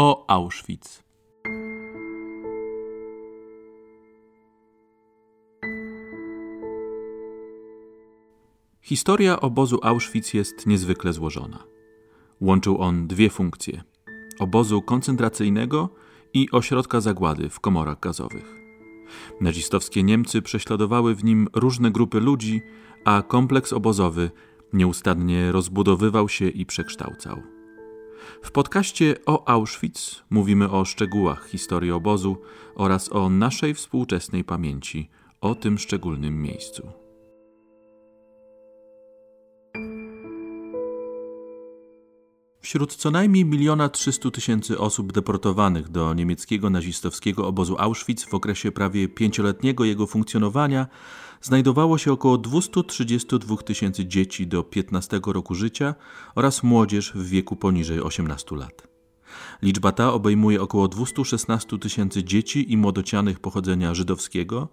o Auschwitz. Historia obozu Auschwitz jest niezwykle złożona. Łączył on dwie funkcje: obozu koncentracyjnego i ośrodka zagłady w komorach gazowych. Nazistowskie Niemcy prześladowały w nim różne grupy ludzi, a kompleks obozowy nieustannie rozbudowywał się i przekształcał. W podcaście o Auschwitz mówimy o szczegółach historii obozu oraz o naszej współczesnej pamięci o tym szczególnym miejscu. Wśród co najmniej miliona trzystu tysięcy osób deportowanych do niemieckiego nazistowskiego obozu Auschwitz w okresie prawie pięcioletniego jego funkcjonowania znajdowało się około 232 tysięcy dzieci do 15 roku życia oraz młodzież w wieku poniżej 18 lat. Liczba ta obejmuje około 216 tysięcy dzieci i młodocianych pochodzenia żydowskiego,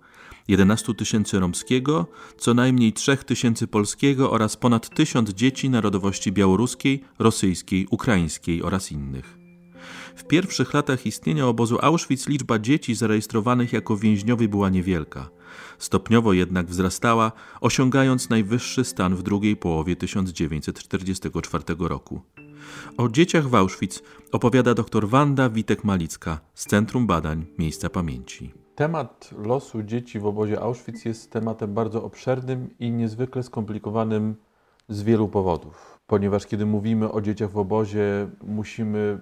11 tysięcy romskiego, co najmniej 3 tysięcy polskiego oraz ponad tysiąc dzieci narodowości białoruskiej, rosyjskiej, ukraińskiej oraz innych. W pierwszych latach istnienia obozu Auschwitz liczba dzieci zarejestrowanych jako więźniowie była niewielka. Stopniowo jednak wzrastała, osiągając najwyższy stan w drugiej połowie 1944 roku. O dzieciach w Auschwitz opowiada dr Wanda Witek-Malicka z Centrum Badań Miejsca Pamięci. Temat losu dzieci w obozie Auschwitz jest tematem bardzo obszernym i niezwykle skomplikowanym z wielu powodów. Ponieważ kiedy mówimy o dzieciach w obozie, musimy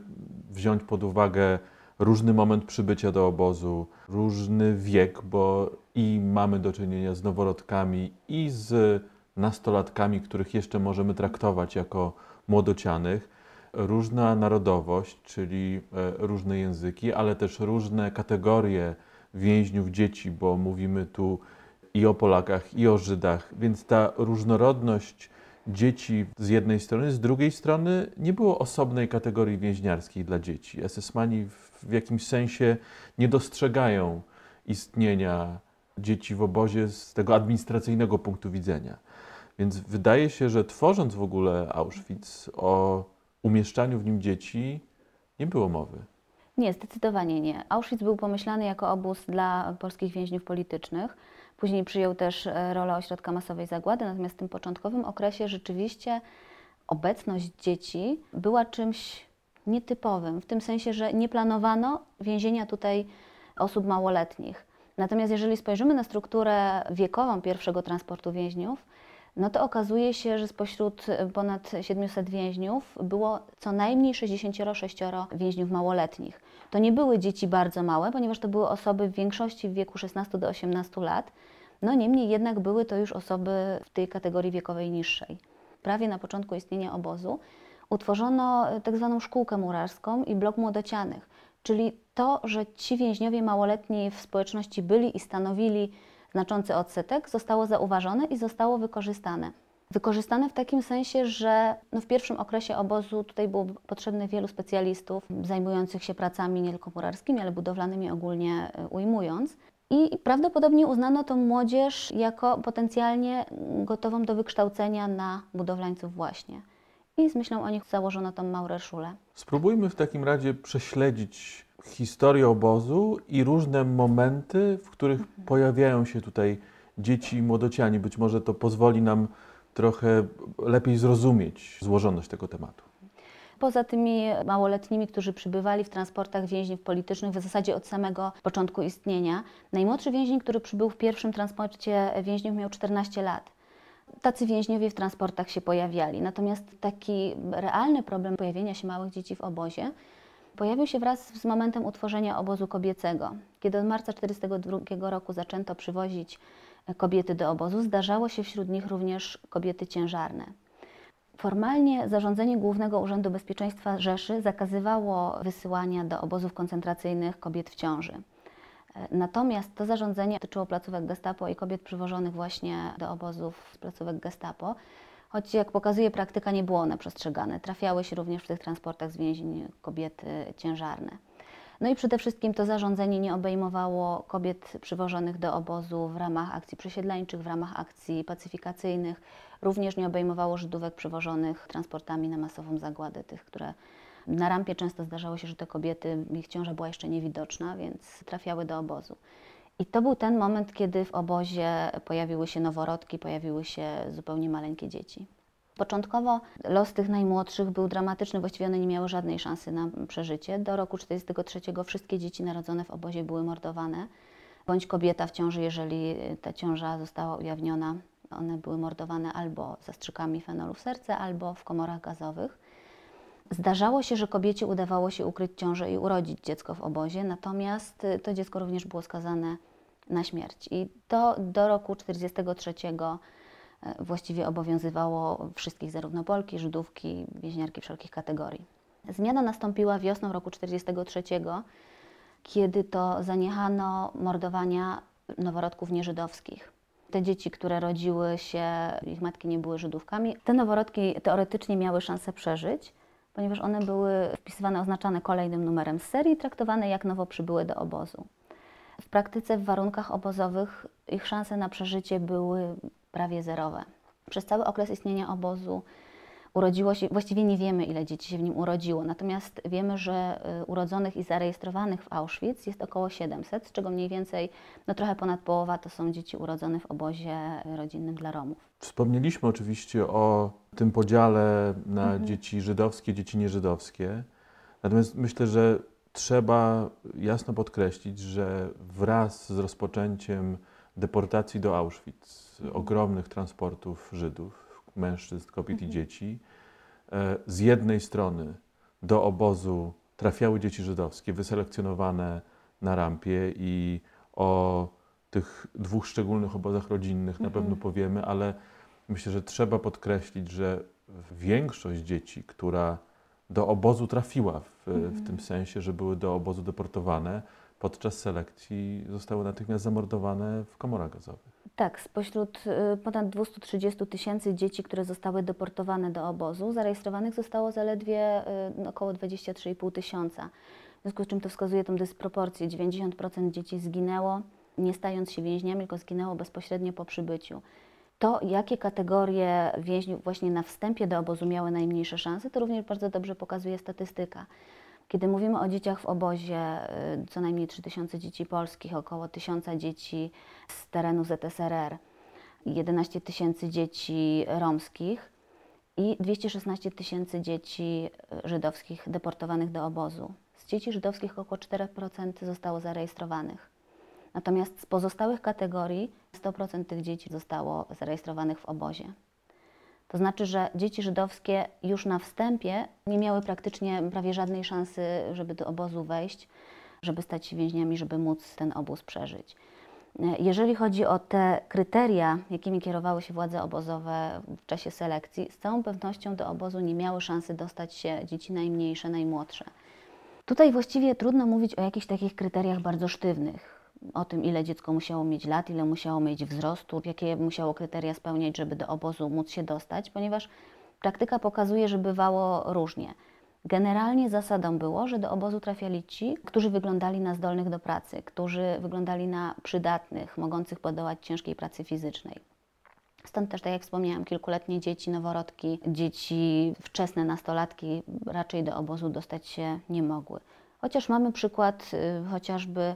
wziąć pod uwagę różny moment przybycia do obozu, różny wiek, bo i mamy do czynienia z noworodkami, i z nastolatkami, których jeszcze możemy traktować jako młodocianych, różna narodowość, czyli e, różne języki, ale też różne kategorie więźniów dzieci, bo mówimy tu i o Polakach, i o Żydach, więc ta różnorodność dzieci z jednej strony, z drugiej strony nie było osobnej kategorii więźniarskiej dla dzieci. SS-mani w jakimś sensie nie dostrzegają istnienia dzieci w obozie z tego administracyjnego punktu widzenia. Więc wydaje się, że tworząc w ogóle Auschwitz o umieszczaniu w nim dzieci, nie było mowy. Nie, zdecydowanie nie. Auschwitz był pomyślany jako obóz dla polskich więźniów politycznych. Później przyjął też e, rolę ośrodka masowej zagłady, natomiast w tym początkowym okresie rzeczywiście obecność dzieci była czymś nietypowym, w tym sensie, że nie planowano więzienia tutaj osób małoletnich. Natomiast jeżeli spojrzymy na strukturę wiekową pierwszego transportu więźniów, no to okazuje się, że spośród ponad 700 więźniów było co najmniej 66 więźniów małoletnich. To nie były dzieci bardzo małe, ponieważ to były osoby w większości w wieku 16 do 18 lat. No niemniej jednak były to już osoby w tej kategorii wiekowej niższej. Prawie na początku istnienia obozu utworzono tak zwaną szkółkę murarską i blok młodocianych, czyli to, że ci więźniowie małoletni w społeczności byli i stanowili znaczący odsetek, zostało zauważone i zostało wykorzystane. Wykorzystane w takim sensie, że no w pierwszym okresie obozu tutaj było potrzebne wielu specjalistów zajmujących się pracami nie tylko murarskimi, ale budowlanymi ogólnie e, ujmując. I prawdopodobnie uznano tą młodzież jako potencjalnie gotową do wykształcenia na budowlańców właśnie. I z myślą o nich założono tą Maurerschule. Spróbujmy w takim razie prześledzić historię obozu i różne momenty, w których mhm. pojawiają się tutaj dzieci i młodociani. Być może to pozwoli nam trochę lepiej zrozumieć złożoność tego tematu. Poza tymi małoletnimi, którzy przybywali w transportach więźniów politycznych w zasadzie od samego początku istnienia, najmłodszy więzień, który przybył w pierwszym transporcie więźniów miał 14 lat. Tacy więźniowie w transportach się pojawiali. Natomiast taki realny problem pojawienia się małych dzieci w obozie Pojawił się wraz z momentem utworzenia obozu kobiecego. Kiedy od marca 1942 roku zaczęto przywozić kobiety do obozu, zdarzało się wśród nich również kobiety ciężarne. Formalnie zarządzenie Głównego Urzędu Bezpieczeństwa Rzeszy zakazywało wysyłania do obozów koncentracyjnych kobiet w ciąży. Natomiast to zarządzenie dotyczyło placówek Gestapo i kobiet przywożonych właśnie do obozów z placówek Gestapo choć jak pokazuje praktyka, nie było one przestrzegane. Trafiały się również w tych transportach z więzień kobiety ciężarne. No i przede wszystkim to zarządzenie nie obejmowało kobiet przywożonych do obozu w ramach akcji przesiedleńczych, w ramach akcji pacyfikacyjnych. Również nie obejmowało Żydówek przywożonych transportami na masową zagładę, tych, które Na rampie często zdarzało się, że te kobiety, ich ciąża była jeszcze niewidoczna, więc trafiały do obozu. I to był ten moment, kiedy w obozie pojawiły się noworodki, pojawiły się zupełnie maleńkie dzieci. Początkowo los tych najmłodszych był dramatyczny, właściwie one nie miały żadnej szansy na przeżycie. Do roku 1943 wszystkie dzieci narodzone w obozie były mordowane, bądź kobieta w ciąży, jeżeli ta ciąża została ujawniona, one były mordowane albo zastrzykami fenolu w serce, albo w komorach gazowych. Zdarzało się, że kobiecie udawało się ukryć ciążę i urodzić dziecko w obozie, natomiast to dziecko również było skazane na śmierć. I to do roku 1943 E, właściwie obowiązywało wszystkich, zarówno Polki, Żydówki, więźniarki wszelkich kategorii. Zmiana nastąpiła wiosną roku 1943, kiedy to zaniechano mordowania noworodków nieżydowskich. Te dzieci, które rodziły się, ich matki nie były Żydówkami, te noworodki teoretycznie miały szansę przeżyć, ponieważ one były wpisywane, oznaczane kolejnym numerem z serii, traktowane jak nowo przybyłe do obozu. W praktyce, w warunkach obozowych, ich szanse na przeżycie były prawie zerowe. Przez cały okres istnienia obozu urodziło się, właściwie nie wiemy, ile dzieci się w nim urodziło, natomiast wiemy, że y, urodzonych i zarejestrowanych w Auschwitz jest około 700, z czego mniej więcej, no trochę ponad połowa to są dzieci urodzone w obozie rodzinnym dla Romów. Wspomnieliśmy oczywiście o tym podziale na mhm. dzieci żydowskie, dzieci nieżydowskie, natomiast myślę, że trzeba jasno podkreślić, że wraz z rozpoczęciem deportacji do Auschwitz, ogromnych transportów Żydów, mężczyzn, kobiet i mhm. dzieci. E, z jednej strony do obozu trafiały dzieci żydowskie, wyselekcjonowane na rampie i o tych dwóch szczególnych obozach rodzinnych na pewno mhm. powiemy, ale myślę, że trzeba podkreślić, że większość dzieci, która do obozu trafiła w, w mhm. tym sensie, że były do obozu deportowane, podczas selekcji zostały natychmiast zamordowane w komorach gazowych. Tak, spośród y, ponad 230 tysięcy dzieci, które zostały deportowane do obozu, zarejestrowanych zostało zaledwie y, około 23,5 tysiąca. W związku z czym to wskazuje tę dysproporcję. 90% dzieci zginęło, nie stając się więźniami, tylko zginęło bezpośrednio po przybyciu. To, jakie kategorie więźniów właśnie na wstępie do obozu miały najmniejsze szanse, to również bardzo dobrze pokazuje statystyka. Kiedy mówimy o dzieciach w obozie, y, co najmniej 3000 dzieci polskich, około 1000 dzieci z terenu ZSRR, 11 tysięcy dzieci romskich i 216 tysięcy dzieci y, żydowskich deportowanych do obozu. Z dzieci żydowskich około 4% zostało zarejestrowanych. Natomiast z pozostałych kategorii 100% tych dzieci zostało zarejestrowanych w obozie. To znaczy, że dzieci żydowskie już na wstępie nie miały praktycznie prawie żadnej szansy, żeby do obozu wejść, żeby stać się więźniami, żeby móc ten obóz przeżyć. Jeżeli chodzi o te kryteria, jakimi kierowały się władze obozowe w czasie selekcji, z całą pewnością do obozu nie miały szansy dostać się dzieci najmniejsze, najmłodsze. Tutaj właściwie trudno mówić o jakichś takich kryteriach bardzo sztywnych o tym, ile dziecko musiało mieć lat, ile musiało mieć wzrostu, jakie musiało kryteria spełniać, żeby do obozu móc się dostać, ponieważ praktyka pokazuje, że bywało różnie. Generalnie zasadą było, że do obozu trafiali ci, którzy wyglądali na zdolnych do pracy, którzy wyglądali na przydatnych, mogących podołać ciężkiej pracy fizycznej. Stąd też, tak jak wspomniałam, kilkuletnie dzieci, noworodki, dzieci wczesne, nastolatki raczej do obozu dostać się nie mogły. Chociaż mamy przykład y, chociażby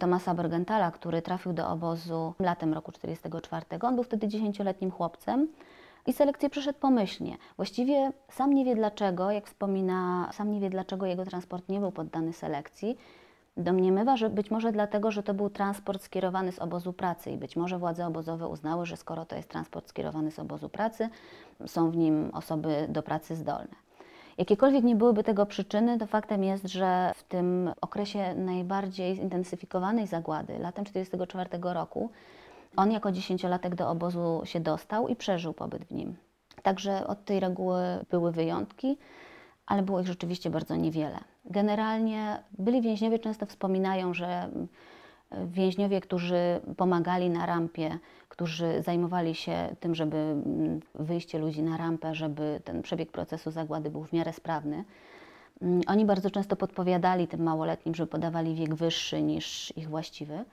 Tomasa Bergentala, który trafił do obozu latem roku 1944. On był wtedy dziesięcioletnim chłopcem i selekcję przeszedł pomyślnie. Właściwie sam nie wie dlaczego, jak wspomina, sam nie wie dlaczego jego transport nie był poddany selekcji. Domniemywa, że być może dlatego, że to był transport skierowany z obozu pracy i być może władze obozowe uznały, że skoro to jest transport skierowany z obozu pracy, są w nim osoby do pracy zdolne. Jakiekolwiek nie byłyby tego przyczyny, to faktem jest, że w tym okresie najbardziej zintensyfikowanej zagłady, latem 1944 roku, on jako dziesięciolatek do obozu się dostał i przeżył pobyt w nim. Także od tej reguły były wyjątki, ale było ich rzeczywiście bardzo niewiele. Generalnie byli więźniowie często wspominają, że więźniowie, którzy pomagali na rampie, którzy zajmowali się tym, żeby mm, wyjście ludzi na rampę, żeby ten przebieg procesu zagłady był w miarę sprawny. Mm, oni bardzo często podpowiadali tym małoletnim, żeby podawali wiek wyższy niż ich właściwy.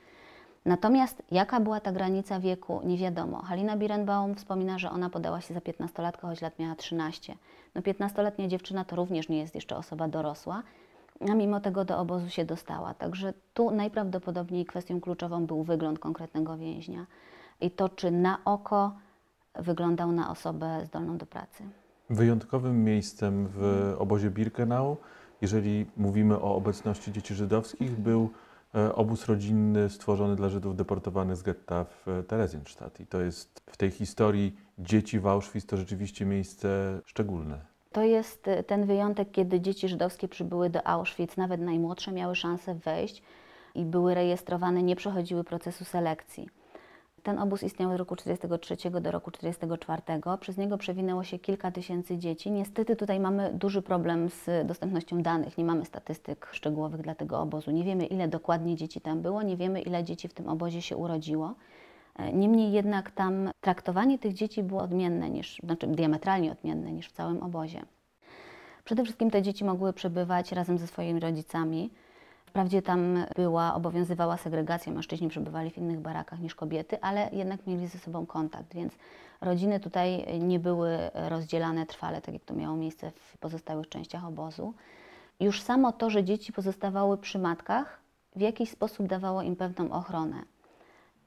Natomiast jaka była ta granica wieku, nie wiadomo. Halina Birenbaum wspomina, że ona podała się za 15-latkę, choć lat miała 13. No 15-letnia dziewczyna to również nie jest jeszcze osoba dorosła, a mimo tego do obozu się dostała. Także tu najprawdopodobniej kwestią kluczową był wygląd konkretnego więźnia i to, czy na oko wyglądał na osobę zdolną do pracy. Wyjątkowym miejscem w obozie Birkenau, jeżeli mówimy o obecności dzieci żydowskich, był e, obóz rodzinny stworzony dla Żydów deportowanych z getta w e, Theresienstadt. I to jest w tej historii dzieci w Auschwitz to rzeczywiście miejsce szczególne. To jest e, ten wyjątek, kiedy dzieci żydowskie przybyły do Auschwitz, nawet najmłodsze miały szansę wejść i były rejestrowane, nie przechodziły procesu selekcji. Ten obóz istniał od roku 1943 do roku 1944. Przez niego przewinęło się kilka tysięcy dzieci. Niestety tutaj mamy duży problem z dostępnością danych. Nie mamy statystyk szczegółowych dla tego obozu. Nie wiemy, ile dokładnie dzieci tam było, nie wiemy, ile dzieci w tym obozie się urodziło. Niemniej jednak tam traktowanie tych dzieci było odmienne niż, znaczy diametralnie odmienne niż w całym obozie. Przede wszystkim te dzieci mogły przebywać razem ze swoimi rodzicami. Wprawdzie tam była, obowiązywała segregacja, mężczyźni przebywali w innych barakach niż kobiety, ale jednak mieli ze sobą kontakt, więc rodziny tutaj nie były rozdzielane trwale, tak jak to miało miejsce w pozostałych częściach obozu. Już samo to, że dzieci pozostawały przy matkach, w jakiś sposób dawało im pewną ochronę.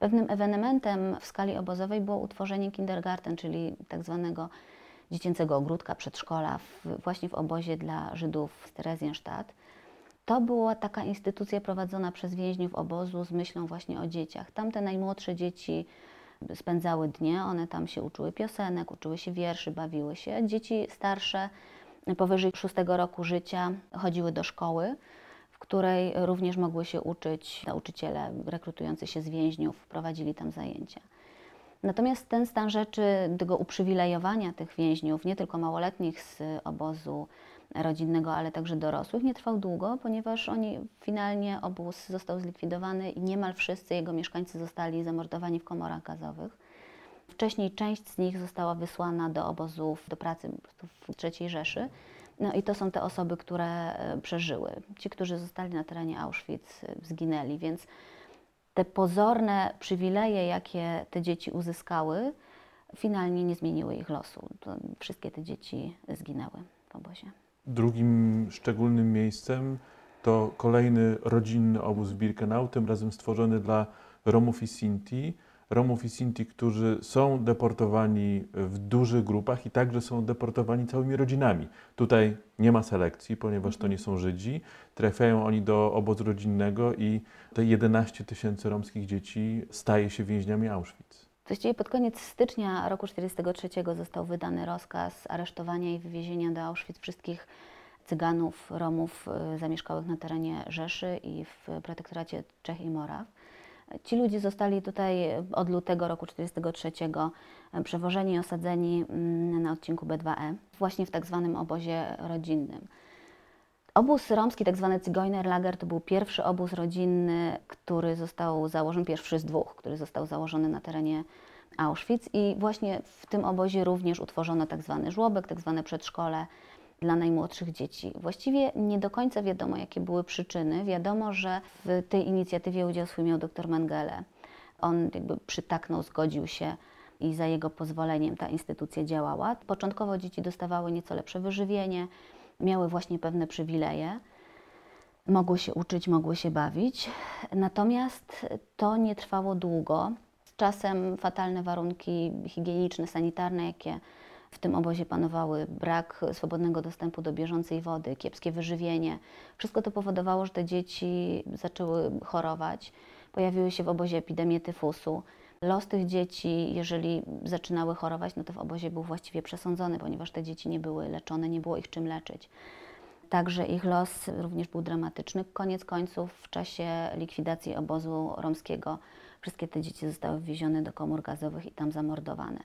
Pewnym ewenementem w skali obozowej było utworzenie kindergarten, czyli tak zwanego dziecięcego ogródka, przedszkola, w, właśnie w obozie dla Żydów w Theresienstadt. To była taka instytucja prowadzona przez więźniów obozu z myślą właśnie o dzieciach. Tam te najmłodsze dzieci spędzały dnie, one tam się uczyły piosenek, uczyły się wierszy, bawiły się. Dzieci starsze, powyżej szóstego roku życia, chodziły do szkoły, której również mogły się uczyć. Nauczyciele rekrutujący się z więźniów prowadzili tam zajęcia. Natomiast ten stan rzeczy, tego uprzywilejowania tych więźniów, nie tylko małoletnich z obozu rodzinnego, ale także dorosłych, nie trwał długo, ponieważ oni finalnie obóz został zlikwidowany i niemal wszyscy jego mieszkańcy zostali zamordowani w komorach gazowych. Wcześniej część z nich została wysłana do obozów do pracy w III Rzeszy. No i to są te osoby, które e, przeżyły. Ci, którzy zostali na terenie Auschwitz, e, zginęli, więc te pozorne przywileje, jakie te dzieci uzyskały, finalnie nie zmieniły ich losu. Wszystkie te dzieci zginęły w obozie. Drugim szczególnym miejscem to kolejny rodzinny obóz w Birkenau, tym razem stworzony dla Romów i Sinti. Romów i Sinti, którzy są deportowani w dużych grupach i także są deportowani całymi rodzinami. Tutaj nie ma selekcji, ponieważ to nie są Żydzi. Trafiają oni do obozu rodzinnego i te 11 tysięcy romskich dzieci staje się więźniami Auschwitz. Właściwie pod koniec stycznia roku 1943 został wydany rozkaz aresztowania i wywiezienia do Auschwitz wszystkich Cyganów, Romów y, zamieszkałych na terenie Rzeszy i w protektoracie Czech i Moraw. Ci ludzie zostali tutaj od lutego roku 1943 y, przewożeni i osadzeni mm, na odcinku B2E, właśnie w tak zwanym obozie rodzinnym. Obóz romski, tak zwany Zigeunerlager, to był pierwszy obóz rodzinny, który został założony, pierwszy z dwóch, który został założony na terenie Auschwitz i właśnie w tym obozie również utworzono tak zwany żłobek, tak zwane przedszkole dla najmłodszych dzieci. Właściwie nie do końca wiadomo, jakie były przyczyny. Wiadomo, że w tej inicjatywie udział swój miał dr Mengele. On jakby przytaknął, zgodził się i za jego pozwoleniem ta instytucja działała. Początkowo dzieci dostawały nieco lepsze wyżywienie, miały właśnie pewne przywileje, mogły się uczyć, mogły się bawić. Natomiast to nie trwało długo. Z czasem fatalne warunki higieniczne, sanitarne, jakie w tym obozie panowały brak swobodnego dostępu do bieżącej wody, kiepskie wyżywienie. Wszystko to powodowało, że te dzieci zaczęły chorować. Pojawiły się w obozie epidemie tyfusu. Los tych dzieci, jeżeli zaczynały chorować, no to w obozie był właściwie przesądzony, ponieważ te dzieci nie były leczone, nie było ich czym leczyć. Także ich los również był dramatyczny. Koniec końców, w czasie likwidacji obozu romskiego, wszystkie te dzieci zostały wwiezione do komór gazowych i tam zamordowane.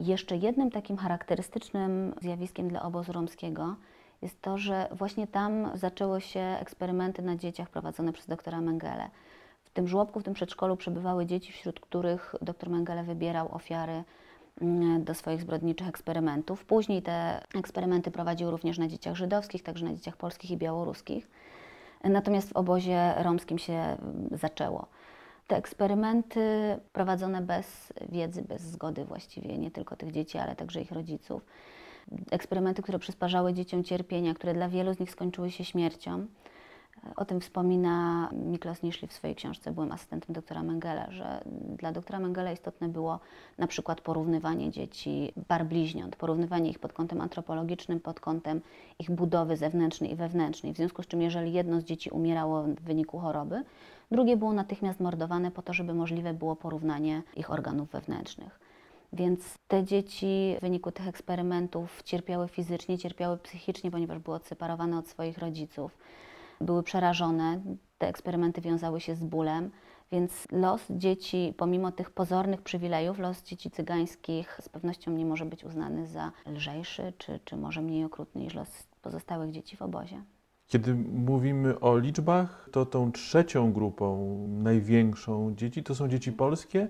Jeszcze jednym takim charakterystycznym zjawiskiem dla obozu romskiego jest to, że właśnie tam zaczęły się eksperymenty na dzieciach prowadzone przez doktora Mengele. W tym żłobku, w tym przedszkolu przebywały dzieci, wśród których dr Mengele wybierał ofiary mm, do swoich zbrodniczych eksperymentów. Później te eksperymenty prowadził również na dzieciach żydowskich, także na dzieciach polskich i białoruskich. Natomiast w obozie romskim się mm, zaczęło. Te eksperymenty prowadzone bez wiedzy, bez zgody właściwie nie tylko tych dzieci, ale także ich rodziców. Eksperymenty, które przysparzały dzieciom cierpienia, które dla wielu z nich skończyły się śmiercią. O tym wspomina Miklos Niszli w swojej książce Byłem asystentem doktora Mengele, że dla doktora Mengele istotne było na przykład porównywanie dzieci par bliźniąt, porównywanie ich pod kątem antropologicznym, pod kątem ich budowy zewnętrznej i wewnętrznej. W związku z czym, jeżeli jedno z dzieci umierało w wyniku choroby, drugie było natychmiast mordowane po to, żeby możliwe było porównanie ich organów wewnętrznych. Więc te dzieci w wyniku tych eksperymentów cierpiały fizycznie, cierpiały psychicznie, ponieważ były odseparowane od swoich rodziców były przerażone. Te eksperymenty wiązały się z bólem, więc los dzieci, pomimo tych pozornych przywilejów, los dzieci cygańskich z pewnością nie może być uznany za lżejszy, czy, czy może mniej okrutny niż los pozostałych dzieci w obozie. Kiedy mówimy o liczbach, to tą trzecią grupą, największą dzieci, to są dzieci polskie.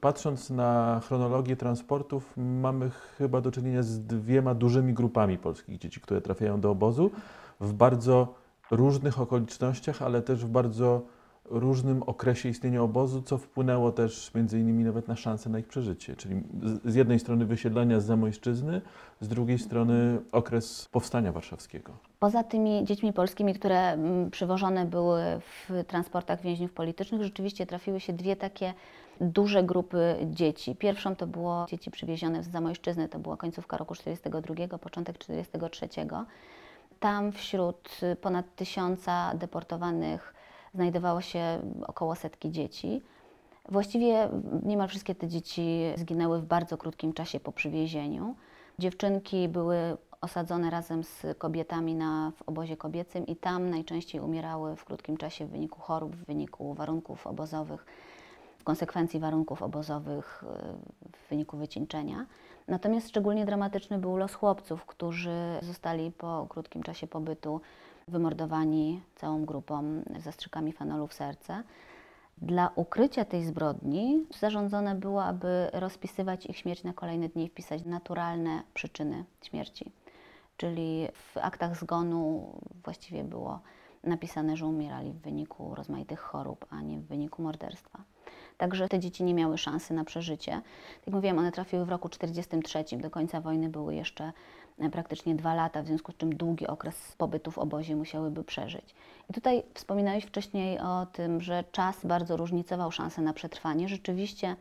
Patrząc na chronologię transportów, mamy chyba do czynienia z dwiema dużymi grupami polskich dzieci, które trafiają do obozu w bardzo różnych okolicznościach, ale też w bardzo różnym okresie istnienia obozu, co wpłynęło też między innymi nawet na szansę na ich przeżycie. Czyli z jednej strony wysiedlania z Zamojszczyzny, z drugiej strony okres powstania warszawskiego. Poza tymi dziećmi polskimi, które mm, przywożone były w transportach więźniów politycznych, rzeczywiście trafiły się dwie takie duże grupy dzieci. Pierwszą to było dzieci przywiezione z Zamojszczyzny, to była końcówka roku 1942, początek 1943 tam wśród ponad tysiąca deportowanych znajdowało się około setki dzieci. Właściwie niemal wszystkie te dzieci zginęły w bardzo krótkim czasie po przywiezieniu. Dziewczynki były osadzone razem z kobietami na, w obozie kobiecym i tam najczęściej umierały w krótkim czasie w wyniku chorób, w wyniku warunków obozowych, w konsekwencji warunków obozowych, w wyniku wycieńczenia. Natomiast szczególnie dramatyczny był los chłopców, którzy zostali po krótkim czasie pobytu wymordowani całą grupą zastrzykami fenolu w serce. Dla ukrycia tej zbrodni zarządzone było, aby rozpisywać ich śmierć na kolejne dni i wpisać naturalne przyczyny śmierci. Czyli w aktach zgonu właściwie było napisane, że umierali w wyniku rozmaitych chorób, a nie w wyniku morderstwa. Także te dzieci nie miały szansy na przeżycie. Tak jak mówiłam, one trafiły w roku 1943, do końca wojny były jeszcze e, praktycznie dwa lata, w związku z czym długi okres pobytu w obozie musiałyby przeżyć. I tutaj wspominałeś wcześniej o tym, że czas bardzo różnicował szanse na przetrwanie. Rzeczywiście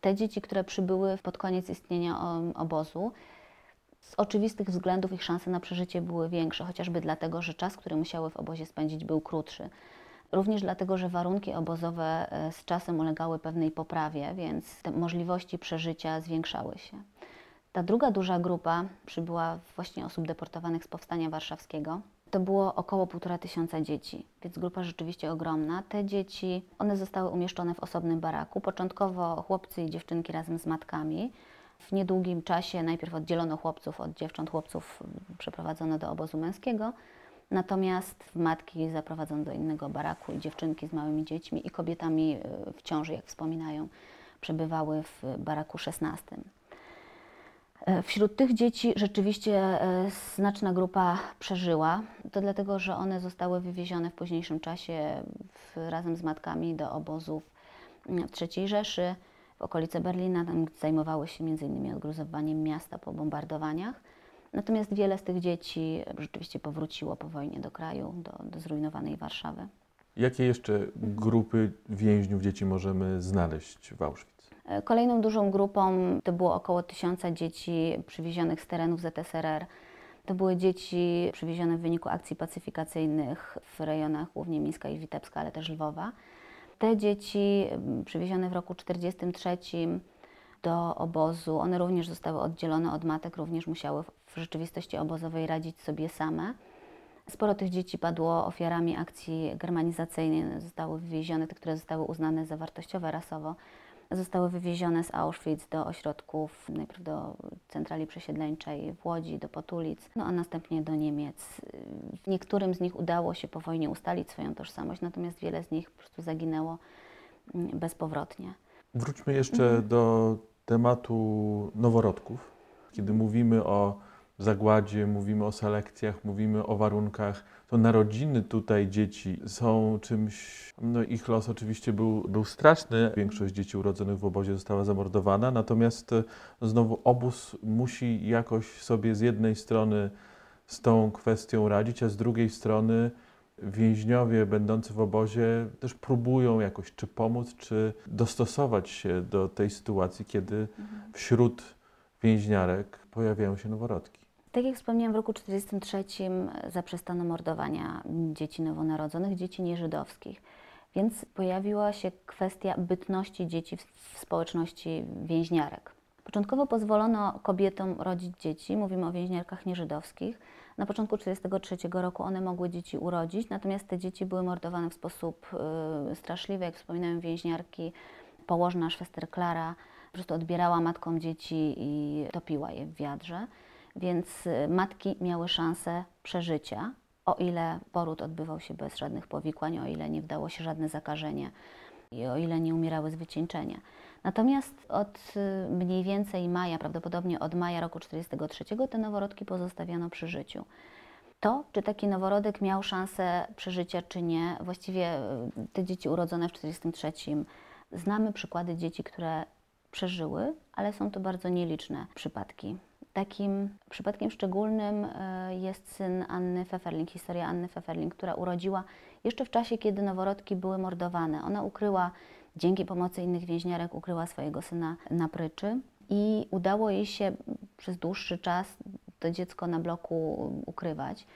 te dzieci, które przybyły pod koniec istnienia obozu, z oczywistych względów ich szanse na przeżycie były większe, chociażby dlatego, że czas, który musiały w obozie spędzić, był krótszy. Również dlatego, że warunki obozowe e, z czasem ulegały pewnej poprawie, więc te możliwości przeżycia zwiększały się. Ta druga duża grupa przybyła właśnie osób deportowanych z powstania warszawskiego. To było około półtora tysiąca dzieci, więc grupa rzeczywiście ogromna. Te dzieci, one zostały umieszczone w osobnym baraku. Początkowo chłopcy i dziewczynki razem z matkami. W niedługim czasie najpierw oddzielono chłopców od dziewcząt, chłopców przeprowadzono do obozu męskiego, Natomiast matki zaprowadzono do innego baraku i dziewczynki z małymi dziećmi i kobietami e, w ciąży, jak wspominają, przebywały w baraku 16. E, wśród tych dzieci rzeczywiście e, znaczna grupa przeżyła. To dlatego, że one zostały wywiezione w późniejszym czasie w, razem z matkami do obozów III Rzeszy, w okolice Berlina. Tam zajmowały się m.in. odgruzowaniem miasta po bombardowaniach. Natomiast wiele z tych dzieci rzeczywiście powróciło po wojnie do kraju, do, do zrujnowanej Warszawy. Jakie jeszcze grupy więźniów dzieci możemy znaleźć w Auschwitz? E, kolejną dużą grupą to było około tysiąca dzieci przywiezionych z terenów ZSRR. To były dzieci przywiezione w wyniku akcji pacyfikacyjnych w rejonach głównie Mińska i Witebska, ale też Lwowa. Te dzieci przywiezione w roku 1943 do obozu. One również zostały oddzielone od matek, również musiały w rzeczywistości obozowej radzić sobie same. Sporo tych dzieci padło ofiarami akcji germanizacyjnej, zostały wywiezione, te, które zostały uznane za wartościowe rasowo, zostały wywiezione z Auschwitz do ośrodków, najpierw do centrali przesiedleńczej w Łodzi, do Potulic, no a następnie do Niemiec. Niektórym z nich udało się po wojnie ustalić swoją tożsamość, natomiast wiele z nich po prostu zaginęło mm, bezpowrotnie. Wróćmy jeszcze mhm. do tematu noworodków. Kiedy mówimy o zagładzie, mówimy o selekcjach, mówimy o warunkach. To narodziny tutaj dzieci są czymś, no ich los oczywiście był, był straszny. Większość dzieci urodzonych w obozie została zamordowana, natomiast e, znowu obóz musi jakoś sobie z jednej strony z tą kwestią radzić, a z drugiej strony więźniowie będący w obozie też próbują jakoś czy pomóc, czy dostosować się do tej sytuacji, kiedy wśród więźniarek pojawiają się noworodki. Tak jak wspomniałam, w roku 1943 zaprzestano mordowania dzieci nowonarodzonych, dzieci nieżydowskich. Więc pojawiła się kwestia bytności dzieci w społeczności więźniarek. Początkowo pozwolono kobietom rodzić dzieci, mówimy o więźniarkach nieżydowskich. Na początku 1943 roku one mogły dzieci urodzić, natomiast te dzieci były mordowane w sposób y, straszliwy. Jak wspominałem, więźniarki, położna Szwester Klara po prostu odbierała matkom dzieci i topiła je w wiadrze. Więc y, matki miały szansę przeżycia, o ile poród odbywał się bez żadnych powikłań, o ile nie wdało się żadne zakażenie i o ile nie umierały z wycieńczenia. Natomiast od y, mniej więcej maja, prawdopodobnie od maja roku 1943, te noworodki pozostawiano przy życiu. To, czy taki noworodek miał szansę przeżycia, czy nie, właściwie y, te dzieci urodzone w 1943, znamy przykłady dzieci, które przeżyły, ale są to bardzo nieliczne przypadki. Takim przypadkiem szczególnym y, jest syn Anny Pfefferling, historia Anny Pfefferling, która urodziła jeszcze w czasie, kiedy noworodki były mordowane. Ona ukryła dzięki pomocy innych więźniarek ukryła swojego syna na pryczy i udało jej się przez dłuższy czas to dziecko na bloku ukrywać.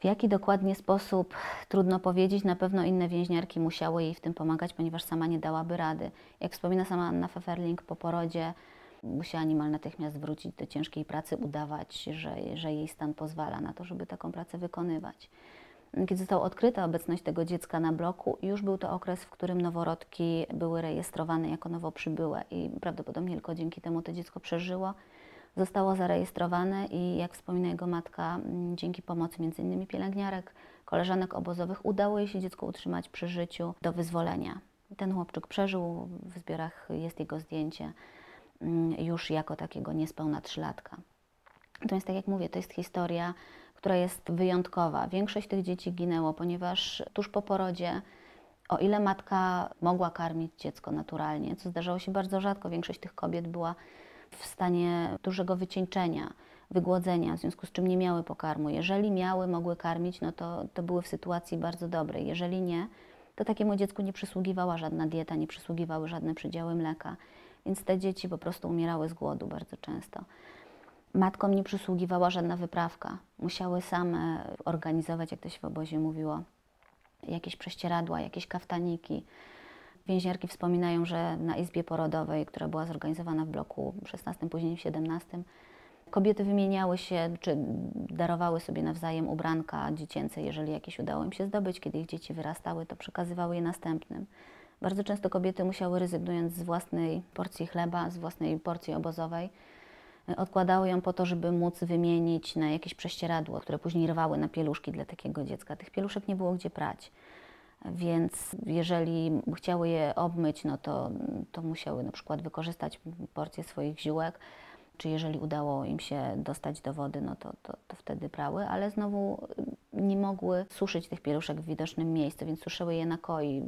W jaki dokładnie sposób, trudno powiedzieć. Na pewno inne więźniarki musiały jej w tym pomagać, ponieważ sama nie dałaby rady. Jak wspomina sama Anna Pfefferling, po porodzie musiała niemal natychmiast wrócić do ciężkiej pracy, udawać, że, że jej stan pozwala na to, żeby taką pracę wykonywać kiedy została odkryta obecność tego dziecka na bloku, już był to okres, w którym noworodki były rejestrowane jako nowo przybyłe i prawdopodobnie tylko dzięki temu to dziecko przeżyło. Zostało zarejestrowane i jak wspomina jego matka, dzięki pomocy m.in. pielęgniarek, koleżanek obozowych udało jej się dziecko utrzymać przy życiu do wyzwolenia. Ten chłopczyk przeżył, w zbiorach jest jego zdjęcie już jako takiego niespełna trzylatka. Natomiast tak jak mówię, to jest historia która jest wyjątkowa. Większość tych dzieci ginęło, ponieważ tuż po porodzie, o ile matka mogła karmić dziecko naturalnie, co zdarzało się bardzo rzadko, większość tych kobiet była w stanie dużego wycieńczenia, wygłodzenia, w związku z czym nie miały pokarmu. Jeżeli miały, mogły karmić, no to, to były w sytuacji bardzo dobrej. Jeżeli nie, to takiemu dziecku nie przysługiwała żadna dieta, nie przysługiwały żadne przydziały mleka, więc te dzieci po prostu umierały z głodu bardzo często. Matkom nie przysługiwała żadna wyprawka. Musiały same organizować, jak to się w obozie mówiło, jakieś prześcieradła, jakieś kaftaniki. Więźniarki wspominają, że na izbie porodowej, która była zorganizowana w bloku 16, później w 17, kobiety wymieniały się, czy darowały sobie nawzajem ubranka dziecięce, jeżeli jakieś udało im się zdobyć. Kiedy ich dzieci wyrastały, to przekazywały je następnym. Bardzo często kobiety musiały, rezygnując z własnej porcji chleba, z własnej porcji obozowej, Odkładały ją po to, żeby móc wymienić na jakieś prześcieradło, które później rwały na pieluszki dla takiego dziecka. Tych pieluszek nie było gdzie prać. Więc jeżeli chciały je obmyć, no to, to musiały na przykład wykorzystać porcję swoich ziółek, czy jeżeli udało im się dostać do wody, no to, to, to wtedy prały, ale znowu nie mogły suszyć tych pieluszek w widocznym miejscu, więc suszyły je na koi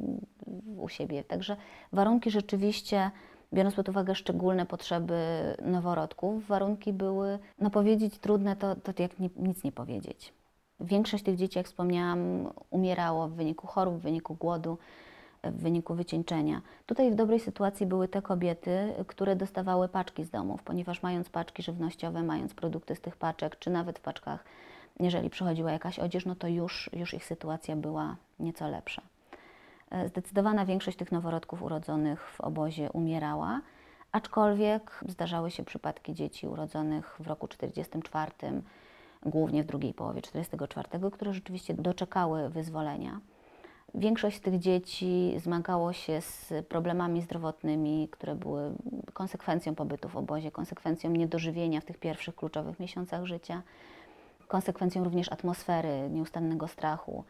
u siebie. Także warunki rzeczywiście biorąc pod uwagę szczególne potrzeby noworodków, warunki były, no powiedzieć trudne, to, to jak nie, nic nie powiedzieć. Większość tych dzieci, jak wspomniałam, umierało w wyniku chorób, w wyniku głodu, w wyniku wycieńczenia. Tutaj w dobrej sytuacji były te kobiety, które dostawały paczki z domów, ponieważ mając paczki żywnościowe, mając produkty z tych paczek, czy nawet w paczkach, jeżeli przychodziła jakaś odzież, no to już, już ich sytuacja była nieco lepsza. E, zdecydowana większość tych noworodków urodzonych w obozie umierała, aczkolwiek zdarzały się przypadki dzieci urodzonych w roku 1944, głównie w drugiej połowie 1944, które rzeczywiście doczekały wyzwolenia. Większość z tych dzieci zmagało się z problemami zdrowotnymi, które były konsekwencją pobytu w obozie, konsekwencją niedożywienia w tych pierwszych kluczowych miesiącach życia, konsekwencją również atmosfery, nieustannego strachu,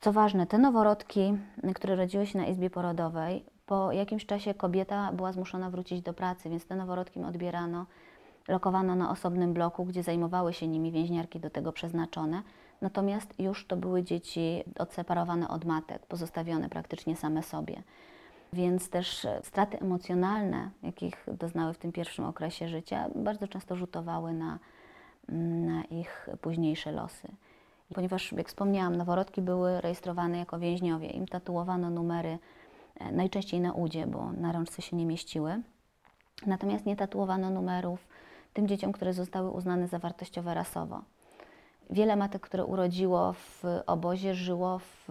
co ważne, te noworodki, które rodziły się na izbie porodowej, po jakimś czasie kobieta była zmuszona wrócić do pracy, więc te noworodki odbierano lokowano na osobnym bloku, gdzie zajmowały się nimi więźniarki do tego przeznaczone. Natomiast już to były dzieci odseparowane od matek, pozostawione praktycznie same sobie. Więc też straty emocjonalne, jakich doznały w tym pierwszym okresie życia, bardzo często rzutowały na, na ich późniejsze losy. Ponieważ, jak wspomniałam, noworodki były rejestrowane jako więźniowie, im tatuowano numery e, najczęściej na udzie, bo na rączce się nie mieściły. Natomiast nie tatuowano numerów tym dzieciom, które zostały uznane za wartościowe rasowo. Wiele matek, które urodziło w obozie, żyło w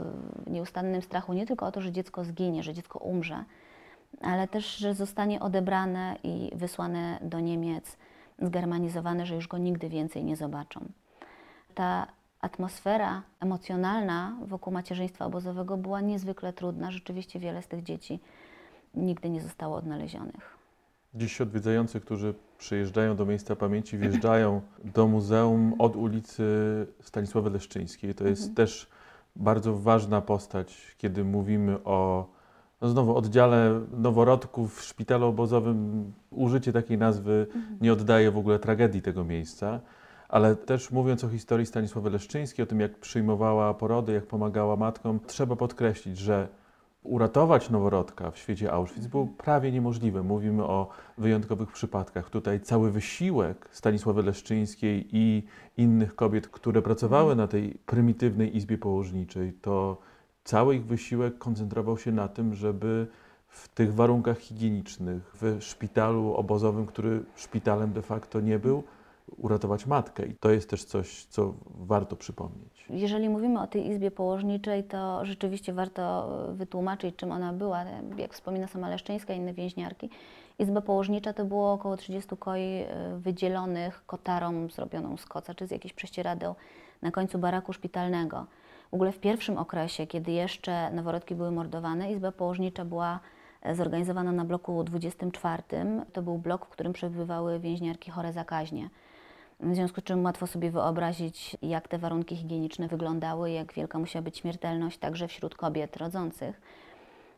nieustannym strachu nie tylko o to, że dziecko zginie, że dziecko umrze, ale też, że zostanie odebrane i wysłane do Niemiec, zgermanizowane, że już go nigdy więcej nie zobaczą. Ta atmosfera emocjonalna wokół macierzyństwa obozowego była niezwykle trudna. Rzeczywiście wiele z tych dzieci nigdy nie zostało odnalezionych. Dziś odwiedzający, którzy przyjeżdżają do miejsca pamięci, wjeżdżają do muzeum od ulicy Stanisławy Leszczyńskiej. To jest mhm. też bardzo ważna postać, kiedy mówimy o no znowu oddziale noworodków w szpitalu obozowym. Użycie takiej nazwy mhm. nie oddaje w ogóle tragedii tego miejsca. Ale też mówiąc o historii Stanisławy Leszczyńskiej, o tym jak przyjmowała porody, jak pomagała matkom, trzeba podkreślić, że uratować noworodka w świecie Auschwitz było prawie niemożliwe. Mówimy o wyjątkowych przypadkach. Tutaj cały wysiłek Stanisławy Leszczyńskiej i innych kobiet, które pracowały na tej prymitywnej izbie położniczej, to cały ich wysiłek koncentrował się na tym, żeby w tych warunkach higienicznych, w szpitalu obozowym, który szpitalem de facto nie był, uratować matkę. I to jest też coś, co warto przypomnieć. Jeżeli mówimy o tej izbie położniczej, to rzeczywiście warto wytłumaczyć, czym ona była. Jak wspomina sama Leszczyńska i inne więźniarki, izba położnicza to było około 30 koi e, wydzielonych kotarą zrobioną z koca czy z jakichś prześcieradeł na końcu baraku szpitalnego. W ogóle w pierwszym okresie, kiedy jeszcze noworodki były mordowane, izba położnicza była e, zorganizowana na bloku 24. To był blok, w którym przebywały więźniarki chore zakaźnie. W związku z czym łatwo sobie wyobrazić, jak te warunki higieniczne wyglądały, jak wielka musiała być śmiertelność także wśród kobiet rodzących.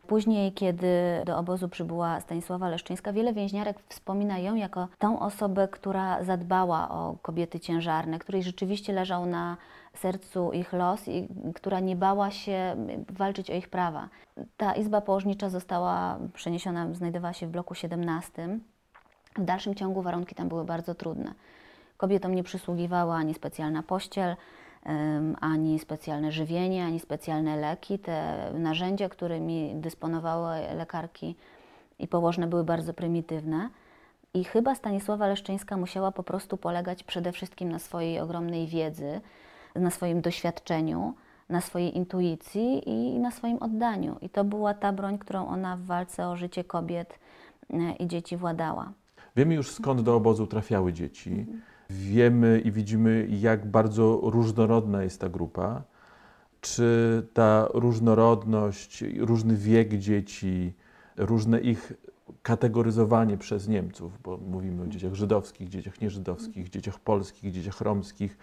Później, kiedy do obozu przybyła Stanisława Leszczyńska, wiele więźniarek wspomina ją jako tą osobę, która zadbała o kobiety ciężarne, której rzeczywiście leżał na sercu ich los i która nie bała się walczyć o ich prawa. Ta izba położnicza została przeniesiona, znajdowała się w bloku 17. W dalszym ciągu warunki tam były bardzo trudne. Kobietom nie przysługiwała ani specjalna pościel, ani specjalne żywienie, ani specjalne leki. Te narzędzia, którymi dysponowały lekarki i położne, były bardzo prymitywne. I chyba Stanisława Leszczyńska musiała po prostu polegać przede wszystkim na swojej ogromnej wiedzy, na swoim doświadczeniu, na swojej intuicji i na swoim oddaniu. I to była ta broń, którą ona w walce o życie kobiet e, i dzieci władała. Wiemy już skąd do obozu trafiały dzieci. Mhm. Wiemy i widzimy, jak bardzo różnorodna jest ta grupa. Czy ta różnorodność, różny wiek dzieci, różne ich kategoryzowanie przez Niemców, bo mówimy o dzieciach żydowskich, dzieciach nieżydowskich, dzieciach polskich, dzieciach romskich,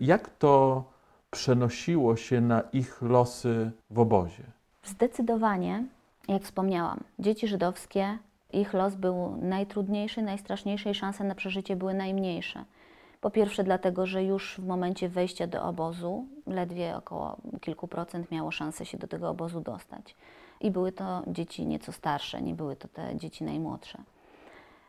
jak to przenosiło się na ich losy w obozie? Zdecydowanie, jak wspomniałam, dzieci żydowskie, ich los był najtrudniejszy, najstraszniejszy i szanse na przeżycie były najmniejsze. Po pierwsze dlatego, że już w momencie wejścia do obozu ledwie około kilku procent miało szansę się do tego obozu dostać. I były to dzieci nieco starsze, nie były to te dzieci najmłodsze.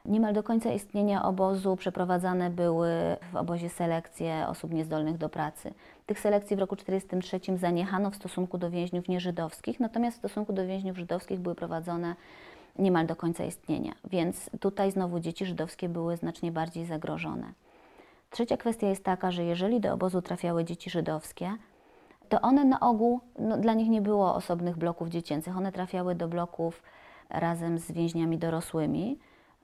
Niemal do końca istnienia obozu przeprowadzane były w obozie selekcje osób niezdolnych do pracy. Tych selekcji w roku 1943 zaniechano w stosunku do więźniów nieżydowskich, natomiast w stosunku do więźniów żydowskich były prowadzone niemal do końca istnienia. Więc tutaj znowu dzieci żydowskie były znacznie bardziej zagrożone. Trzecia kwestia jest taka, że jeżeli do obozu trafiały dzieci żydowskie, to one na ogół, no, dla nich nie było osobnych bloków dziecięcych, one trafiały do bloków razem z więźniami dorosłymi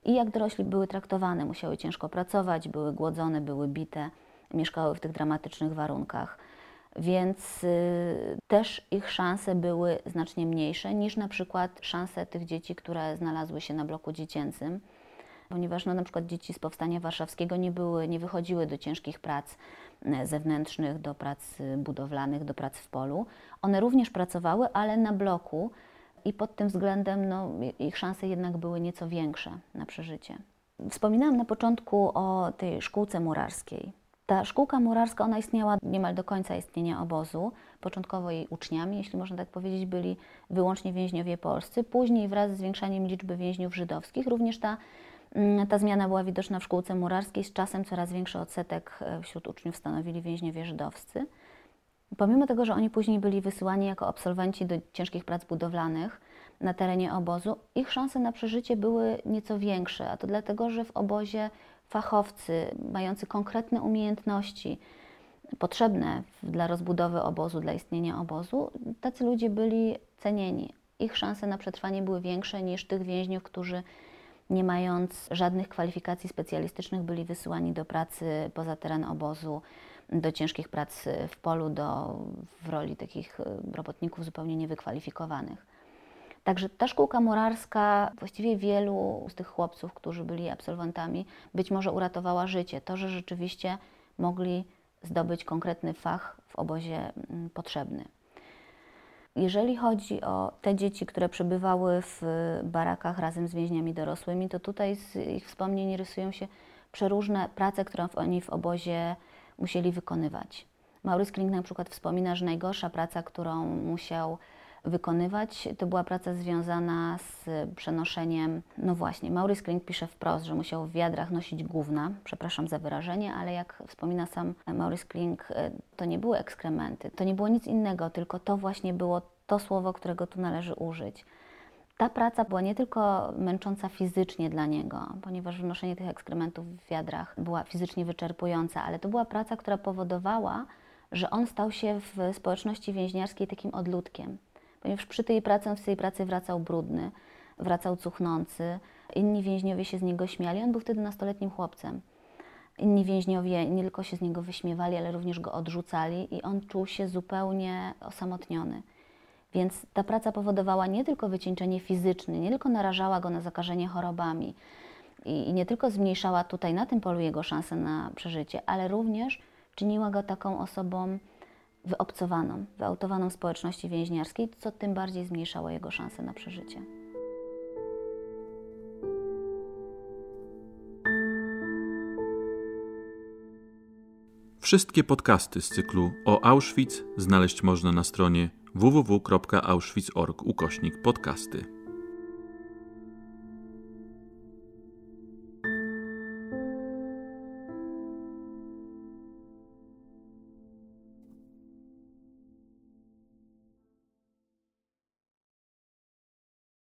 i jak dorośli były traktowane, musiały ciężko pracować, były głodzone, były bite, mieszkały w tych dramatycznych warunkach. Więc y, też ich szanse były znacznie mniejsze niż na przykład szanse tych dzieci, które znalazły się na bloku dziecięcym ponieważ no, na przykład dzieci z Powstania Warszawskiego nie, były, nie wychodziły do ciężkich prac e, zewnętrznych, do prac e, budowlanych, do prac w polu. One również pracowały, ale na bloku i pod tym względem no, ich szanse jednak były nieco większe na przeżycie. Wspominałam na początku o tej szkółce murarskiej. Ta szkółka murarska, ona istniała niemal do końca istnienia obozu. Początkowo jej uczniami, jeśli można tak powiedzieć, byli wyłącznie więźniowie polscy. Później wraz z zwiększaniem liczby więźniów żydowskich, również ta, ta zmiana była widoczna w szkółce murarskiej. Z czasem coraz większy odsetek e, wśród uczniów stanowili więźniowie żydowscy. Pomimo tego, że oni później byli wysyłani jako absolwenci do ciężkich prac budowlanych na terenie obozu, ich szanse na przeżycie były nieco większe, a to dlatego, że w obozie fachowcy mający konkretne umiejętności potrzebne dla rozbudowy obozu, dla istnienia obozu, tacy ludzie byli cenieni. Ich szanse na przetrwanie były większe niż tych więźniów, którzy nie mając żadnych kwalifikacji specjalistycznych byli wysyłani do pracy poza teren obozu, do ciężkich prac w polu, do, w roli takich robotników zupełnie niewykwalifikowanych. Także ta szkółka murarska właściwie wielu z tych chłopców, którzy byli absolwentami, być może uratowała życie. To, że rzeczywiście mogli zdobyć konkretny fach w obozie mm, potrzebny. Jeżeli chodzi o te dzieci, które przebywały w barakach razem z więźniami dorosłymi, to tutaj z ich wspomnień rysują się przeróżne prace, które oni w obozie musieli wykonywać. Maurice Klink na przykład wspomina, że najgorsza praca, którą musiał wykonywać. To była praca związana z przenoszeniem, no właśnie, Maurice Klink pisze wprost, że musiał w wiadrach nosić gówna, przepraszam za wyrażenie, ale jak wspomina sam Maurice Klink, e, to nie były ekskrementy, to nie było nic innego, tylko to właśnie było to słowo, którego tu należy użyć. Ta praca była nie tylko męcząca fizycznie dla niego, ponieważ wynoszenie tych ekskrementów w wiadrach była fizycznie wyczerpująca, ale to była praca, która powodowała, że on stał się w społeczności więźniarskiej takim odludkiem ponieważ przy tej pracy on z tej pracy wracał brudny, wracał cuchnący. Inni więźniowie się z niego śmiali. On był wtedy nastoletnim chłopcem. Inni więźniowie nie tylko się z niego wyśmiewali, ale również go odrzucali i on czuł się zupełnie osamotniony. Więc ta praca powodowała nie tylko wycieńczenie fizyczne, nie tylko narażała go na zakażenie chorobami i, i nie tylko zmniejszała tutaj na tym polu jego szanse na przeżycie, ale również czyniła go taką osobą wyobcowaną, wyautowaną społeczności więźniarskiej, co tym bardziej zmniejszało jego szanse na przeżycie. Wszystkie podcasty z cyklu o Auschwitz znaleźć można na stronie www.auschwitz.org ukośnik podcasty.